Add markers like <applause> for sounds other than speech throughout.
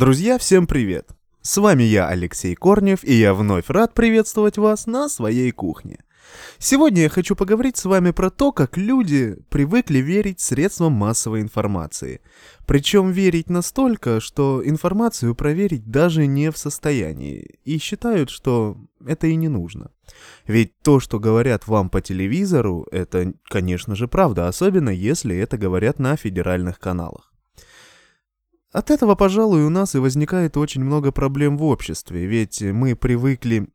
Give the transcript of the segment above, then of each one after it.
Друзья, всем привет! С вами я, Алексей Корнев, и я вновь рад приветствовать вас на своей кухне. Сегодня я хочу поговорить с вами про то, как люди привыкли верить средствам массовой информации. Причем верить настолько, что информацию проверить даже не в состоянии, и считают, что это и не нужно. Ведь то, что говорят вам по телевизору, это, конечно же, правда, особенно если это говорят на федеральных каналах. От этого, пожалуй, у нас и возникает очень много проблем в обществе, ведь мы привыкли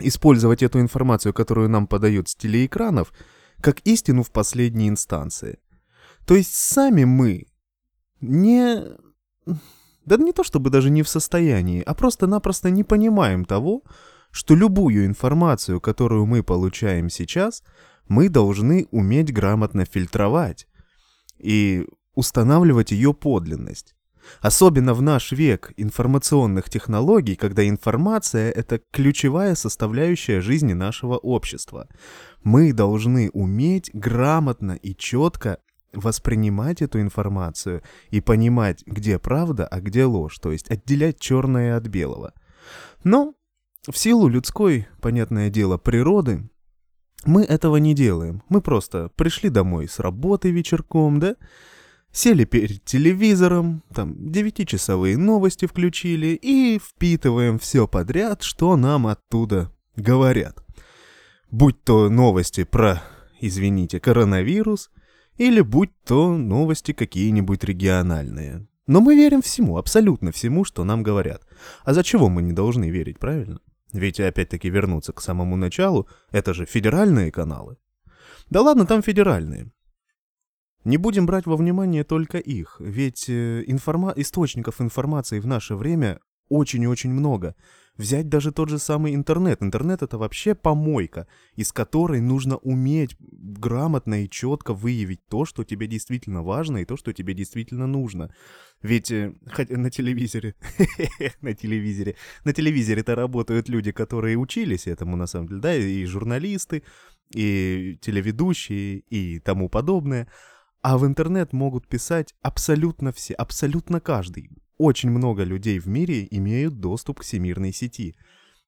использовать эту информацию, которую нам подают с телеэкранов, как истину в последней инстанции. То есть сами мы не... Да не то чтобы даже не в состоянии, а просто-напросто не понимаем того, что любую информацию, которую мы получаем сейчас, мы должны уметь грамотно фильтровать и устанавливать ее подлинность. Особенно в наш век информационных технологий, когда информация — это ключевая составляющая жизни нашего общества. Мы должны уметь грамотно и четко воспринимать эту информацию и понимать, где правда, а где ложь, то есть отделять черное от белого. Но в силу людской, понятное дело, природы, мы этого не делаем. Мы просто пришли домой с работы вечерком, да, Сели перед телевизором, там девятичасовые новости включили и впитываем все подряд, что нам оттуда говорят. Будь то новости про, извините, коронавирус, или будь то новости какие-нибудь региональные. Но мы верим всему, абсолютно всему, что нам говорят. А за чего мы не должны верить, правильно? Ведь опять-таки вернуться к самому началу, это же федеральные каналы. Да ладно, там федеральные. Не будем брать во внимание только их, ведь э, информа... источников информации в наше время очень и очень много. Взять даже тот же самый интернет. Интернет это вообще помойка, из которой нужно уметь грамотно и четко выявить то, что тебе действительно важно и то, что тебе действительно нужно. Ведь э, хотя на телевизоре, <laughs> на телевизоре, на телевизоре-то работают люди, которые учились этому на самом деле, да, и журналисты, и телеведущие, и тому подобное. А в интернет могут писать абсолютно все, абсолютно каждый. Очень много людей в мире имеют доступ к всемирной сети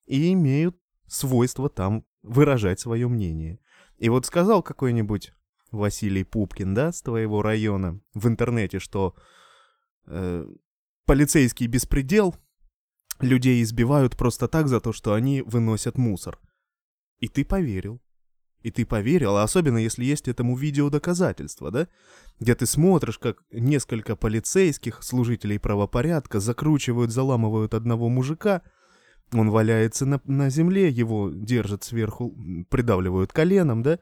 и имеют свойство там выражать свое мнение. И вот сказал какой-нибудь Василий Пупкин, да, с твоего района в интернете, что э, полицейский беспредел, людей избивают просто так за то, что они выносят мусор. И ты поверил. И ты поверил, а особенно если есть этому видео доказательства, да? Где ты смотришь, как несколько полицейских, служителей правопорядка, закручивают, заламывают одного мужика, он валяется на, на земле, его держат сверху, придавливают коленом, да?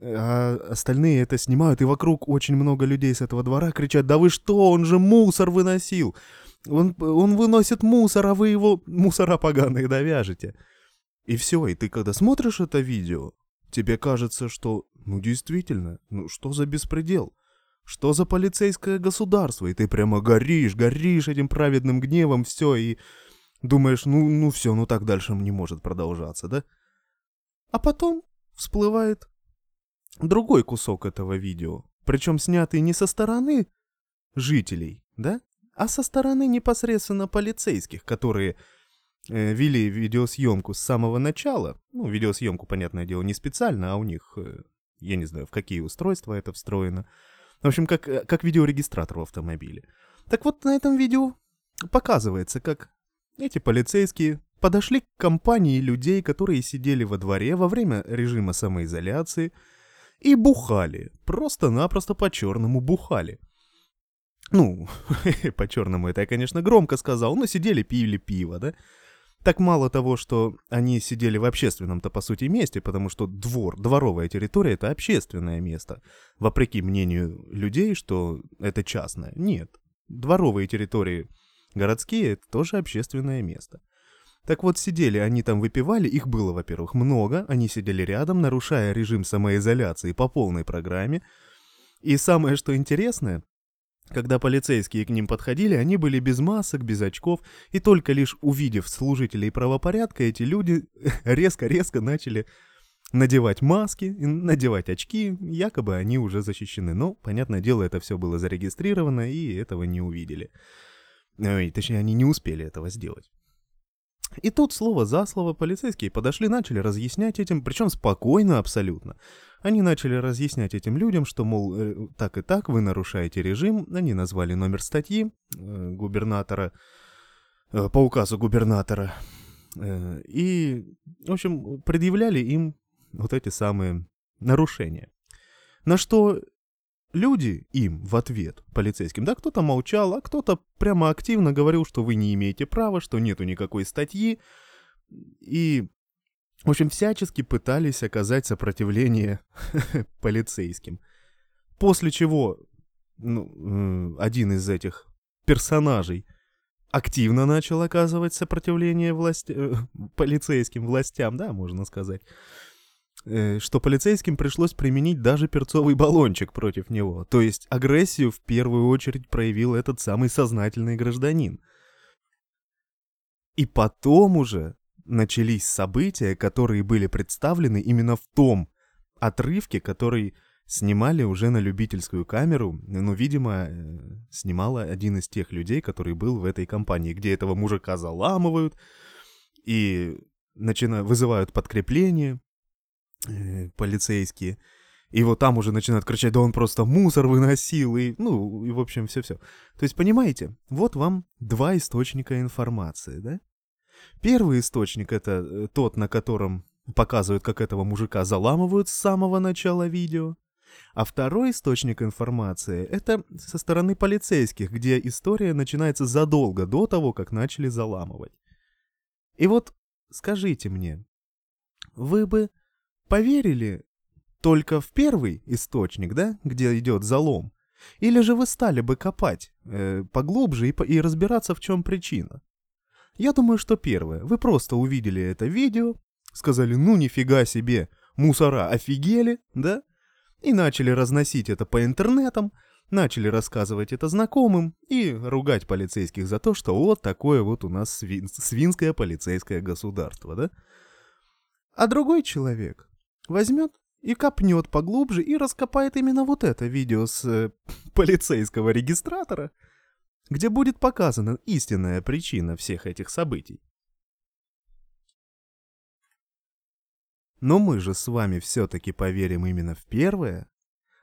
А остальные это снимают, и вокруг очень много людей с этого двора кричат, да вы что, он же мусор выносил! Он, он выносит мусор, а вы его мусора поганые довяжете. И все, и ты когда смотришь это видео, Тебе кажется, что, ну действительно, ну что за беспредел? Что за полицейское государство? И ты прямо горишь, горишь этим праведным гневом, все, и думаешь, ну, ну все, ну так дальше не может продолжаться, да? А потом всплывает другой кусок этого видео, причем снятый не со стороны жителей, да, а со стороны непосредственно полицейских, которые вели видеосъемку с самого начала. Ну, видеосъемку, понятное дело, не специально, а у них, э, я не знаю, в какие устройства это встроено. В общем, как, э, как видеорегистратор в автомобиле. Так вот, на этом видео показывается, как эти полицейские подошли к компании людей, которые сидели во дворе во время режима самоизоляции и бухали. Просто-напросто по-черному бухали. Ну, <laughs> по-черному это я, конечно, громко сказал, но сидели, пили пиво, да? Так мало того, что они сидели в общественном-то по сути месте, потому что двор, дворовая территория — это общественное место. Вопреки мнению людей, что это частное. Нет. Дворовые территории городские — это тоже общественное место. Так вот, сидели они там выпивали, их было, во-первых, много, они сидели рядом, нарушая режим самоизоляции по полной программе. И самое, что интересное, когда полицейские к ним подходили, они были без масок, без очков, и только лишь увидев служителей правопорядка, эти люди <laughs> резко-резко начали надевать маски, надевать очки, якобы они уже защищены. Но, понятное дело, это все было зарегистрировано, и этого не увидели. Ой, точнее, они не успели этого сделать. И тут слово за слово полицейские подошли, начали разъяснять этим, причем спокойно абсолютно. Они начали разъяснять этим людям, что, мол, э, так и так, вы нарушаете режим. Они назвали номер статьи э, губернатора, э, по указу губернатора. Э, и, в общем, предъявляли им вот эти самые нарушения. На что люди им в ответ, полицейским, да, кто-то молчал, а кто-то прямо активно говорил, что вы не имеете права, что нету никакой статьи. И, в общем, всячески пытались оказать сопротивление <laughs> полицейским. После чего ну, один из этих персонажей активно начал оказывать сопротивление власти... Э, полицейским властям, да, можно сказать. Э, что полицейским пришлось применить даже перцовый баллончик против него. То есть агрессию в первую очередь проявил этот самый сознательный гражданин. И потом уже начались события, которые были представлены именно в том отрывке, который снимали уже на любительскую камеру, ну, видимо, э, снимала один из тех людей, который был в этой компании, где этого мужика заламывают и начинают, вызывают подкрепление, э, полицейские. И вот там уже начинают кричать, да он просто мусор выносил, и, ну, и в общем, все-все. То есть, понимаете, вот вам два источника информации, да? Первый источник — это э, тот, на котором показывают, как этого мужика заламывают с самого начала видео. А второй источник информации — это со стороны полицейских, где история начинается задолго до того, как начали заламывать. И вот скажите мне, вы бы поверили только в первый источник, да, где идет залом? Или же вы стали бы копать э, поглубже и, и разбираться, в чем причина? Я думаю, что первое. Вы просто увидели это видео, сказали, ну нифига себе, мусора офигели, да? И начали разносить это по интернетам, начали рассказывать это знакомым и ругать полицейских за то, что вот такое вот у нас свин, свинское полицейское государство, да? А другой человек возьмет и копнет поглубже и раскопает именно вот это видео с э, <laughs> полицейского регистратора, где будет показана истинная причина всех этих событий. Но мы же с вами все-таки поверим именно в первое,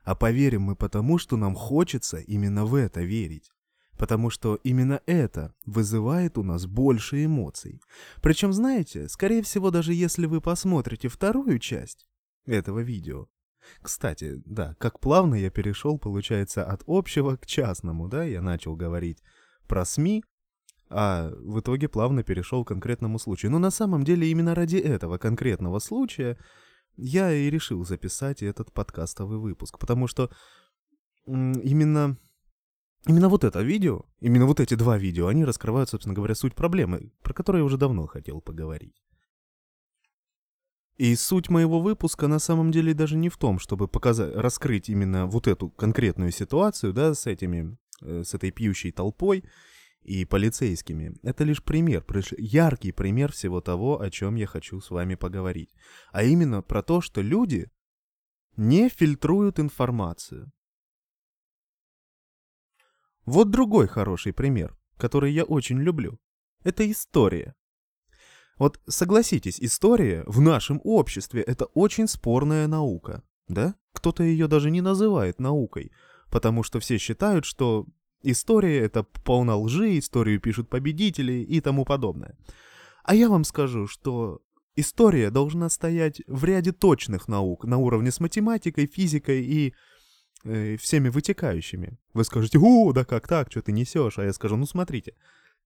а поверим мы потому, что нам хочется именно в это верить. Потому что именно это вызывает у нас больше эмоций. Причем, знаете, скорее всего, даже если вы посмотрите вторую часть, этого видео. Кстати, да, как плавно я перешел, получается, от общего к частному, да, я начал говорить про СМИ, а в итоге плавно перешел к конкретному случаю. Но на самом деле именно ради этого конкретного случая я и решил записать этот подкастовый выпуск, потому что именно, именно вот это видео, именно вот эти два видео, они раскрывают, собственно говоря, суть проблемы, про которую я уже давно хотел поговорить. И суть моего выпуска на самом деле даже не в том, чтобы показать, раскрыть именно вот эту конкретную ситуацию, да, с этими, э, с этой пьющей толпой и полицейскими. Это лишь пример, яркий пример всего того, о чем я хочу с вами поговорить. А именно про то, что люди не фильтруют информацию. Вот другой хороший пример, который я очень люблю. Это история. Вот согласитесь, история в нашем обществе — это очень спорная наука, да? Кто-то ее даже не называет наукой, потому что все считают, что история — это полна лжи, историю пишут победители и тому подобное. А я вам скажу, что история должна стоять в ряде точных наук на уровне с математикой, физикой и э, всеми вытекающими. Вы скажете, о, да как так, что ты несешь? А я скажу, ну смотрите,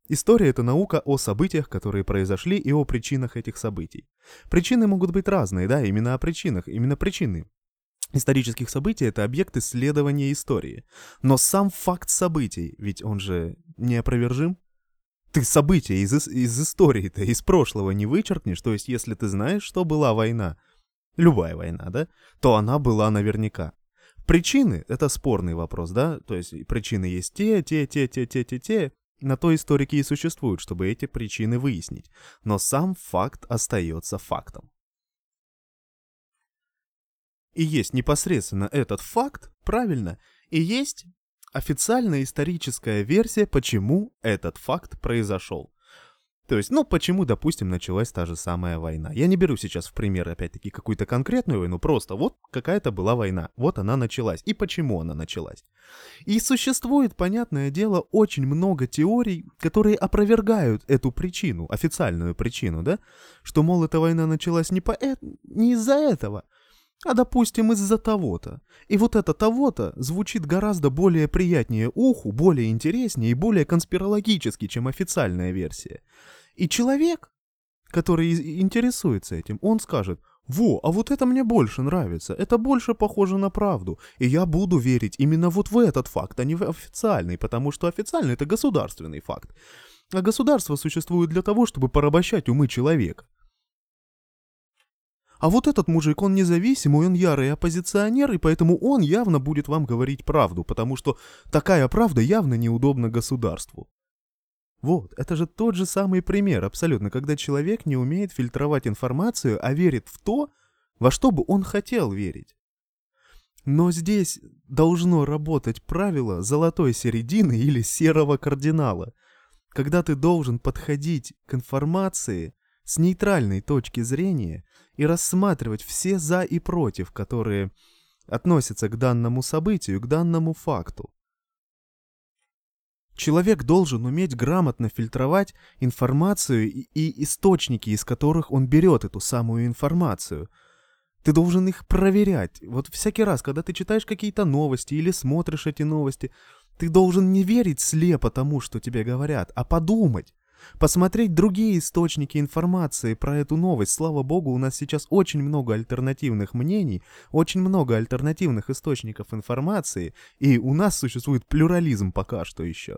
История — это наука о событиях, которые произошли, и о причинах этих событий. Причины могут быть разные, да, именно о причинах, именно причины исторических событий — это объект исследования истории. Но сам факт событий, ведь он же неопровержим. Ты события из, из истории-то, из прошлого не вычеркнешь, то есть если ты знаешь, что была война, любая война, да, то она была наверняка. Причины — это спорный вопрос, да, то есть причины есть те, те, те, те, те, те, те, на то историки и существуют, чтобы эти причины выяснить, но сам факт остается фактом. И есть непосредственно этот факт, правильно, и есть официальная историческая версия, почему этот факт произошел. То есть, ну, почему, допустим, началась та же самая война. Я не беру сейчас в пример, опять-таки, какую-то конкретную войну, просто вот какая-то была война, вот она началась, и почему она началась. И существует, понятное дело, очень много теорий, которые опровергают эту причину, официальную причину, да, что, мол, эта война началась не, по э не из-за этого, а, допустим, из-за того-то. И вот это того-то звучит гораздо более приятнее уху, более интереснее и более конспирологически, чем официальная версия. И человек, который интересуется этим, он скажет, во, а вот это мне больше нравится, это больше похоже на правду, и я буду верить именно вот в этот факт, а не в официальный, потому что официальный это государственный факт. А государство существует для того, чтобы порабощать умы человека. А вот этот мужик, он независимый, он ярый оппозиционер, и поэтому он явно будет вам говорить правду, потому что такая правда явно неудобна государству. Вот, это же тот же самый пример, абсолютно, когда человек не умеет фильтровать информацию, а верит в то, во что бы он хотел верить. Но здесь должно работать правило золотой середины или серого кардинала, когда ты должен подходить к информации с нейтральной точки зрения и рассматривать все «за» и «против», которые относятся к данному событию, к данному факту. Человек должен уметь грамотно фильтровать информацию и, источники, из которых он берет эту самую информацию. Ты должен их проверять. Вот всякий раз, когда ты читаешь какие-то новости или смотришь эти новости, ты должен не верить слепо тому, что тебе говорят, а подумать. Посмотреть другие источники информации про эту новость. Слава богу, у нас сейчас очень много альтернативных мнений, очень много альтернативных источников информации, и у нас существует плюрализм пока что еще.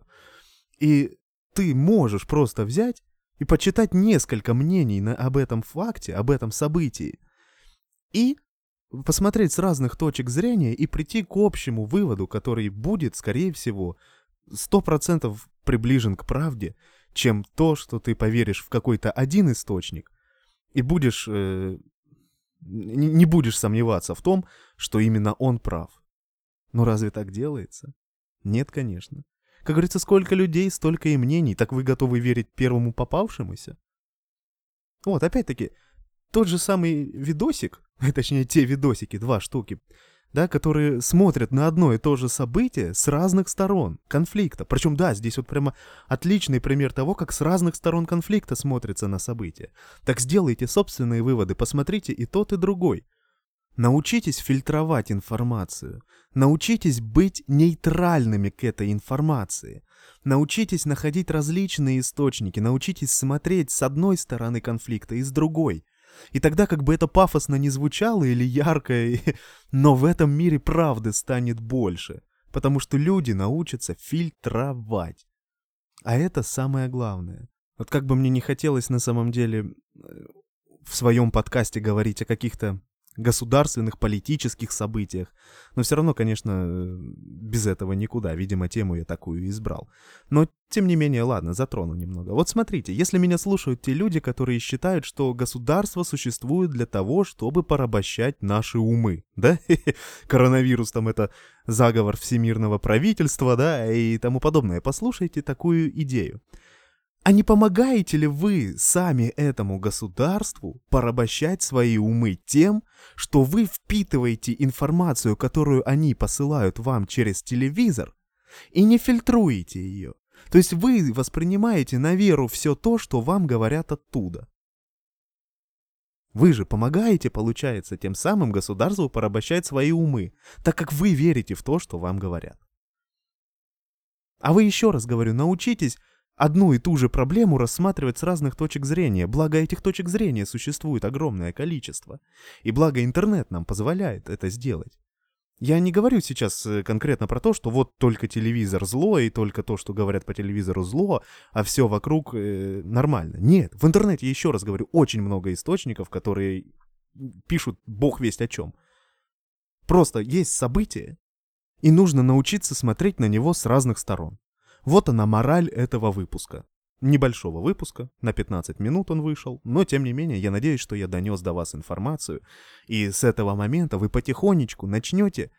И ты можешь просто взять и почитать несколько мнений на, об этом факте, об этом событии, и посмотреть с разных точек зрения и прийти к общему выводу, который будет, скорее всего, 100% приближен к правде, чем то, что ты поверишь в какой-то один источник и будешь э, не будешь сомневаться в том, что именно он прав. Но разве так делается? Нет, конечно. Как говорится, сколько людей, столько и мнений, так вы готовы верить первому попавшемуся? Вот, опять-таки, тот же самый видосик, <laughs> точнее, те видосики, два штуки, да, которые смотрят на одно и то же событие с разных сторон конфликта. Причем, да, здесь вот прямо отличный пример того, как с разных сторон конфликта смотрится на события. Так сделайте собственные выводы, посмотрите и тот, и другой. Научитесь фильтровать информацию. Научитесь быть нейтральными к этой информации. Научитесь находить различные источники, научитесь смотреть с одной стороны конфликта и с другой. И тогда как бы это пафосно не звучало или ярко, <laughs> но в этом мире правды станет больше, потому что люди научатся фильтровать. А это самое главное. Вот как бы мне не хотелось на самом деле э, в своем подкасте говорить о каких-то государственных, политических событиях. Но все равно, конечно, без этого никуда. Видимо, тему я такую избрал. Но, тем не менее, ладно, затрону немного. Вот смотрите, если меня слушают те люди, которые считают, что государство существует для того, чтобы порабощать наши умы, да? <laughs> Коронавирус там это заговор всемирного правительства, да, и тому подобное. Послушайте такую идею. А не помогаете ли вы сами этому государству порабощать свои умы тем, что вы впитываете информацию, которую они посылают вам через телевизор, и не фильтруете ее? То есть вы воспринимаете на веру все то, что вам говорят оттуда. Вы же помогаете, получается, тем самым государству порабощать свои умы, так как вы верите в то, что вам говорят. А вы еще раз говорю, научитесь одну и ту же проблему рассматривать с разных точек зрения, благо этих точек зрения существует огромное количество. И благо интернет нам позволяет это сделать. Я не говорю сейчас э, конкретно про то, что вот только телевизор зло, и только то, что говорят по телевизору зло, а все вокруг э, нормально. Нет, в интернете, еще раз говорю, очень много источников, которые пишут бог весть о чем. Просто есть событие, и нужно научиться смотреть на него с разных сторон. Вот она мораль этого выпуска. Небольшого выпуска, на 15 минут он вышел, но тем не менее я надеюсь, что я донес до вас информацию, и с этого момента вы потихонечку начнете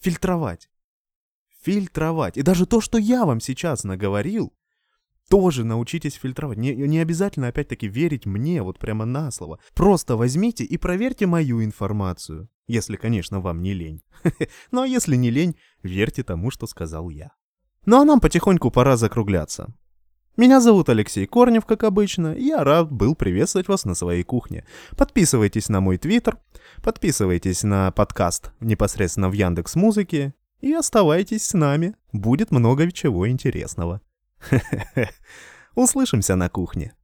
фильтровать. фильтровать. И даже то, что я вам сейчас наговорил, тоже научитесь фильтровать. Не, не обязательно, опять-таки, верить мне вот прямо на слово. Просто возьмите и проверьте мою информацию. Если, конечно, вам не лень. <laughs> Ну а если не лень, верьте тому, что сказал я. Ну а нам потихоньку пора закругляться. Меня зовут Алексей Корнев, как обычно, и я рад был приветствовать вас на своей кухне. Подписывайтесь на мой твиттер, подписывайтесь на подкаст непосредственно в Яндекс Музыке и оставайтесь с нами, будет много чего интересного. <laughs> Услышимся на кухне.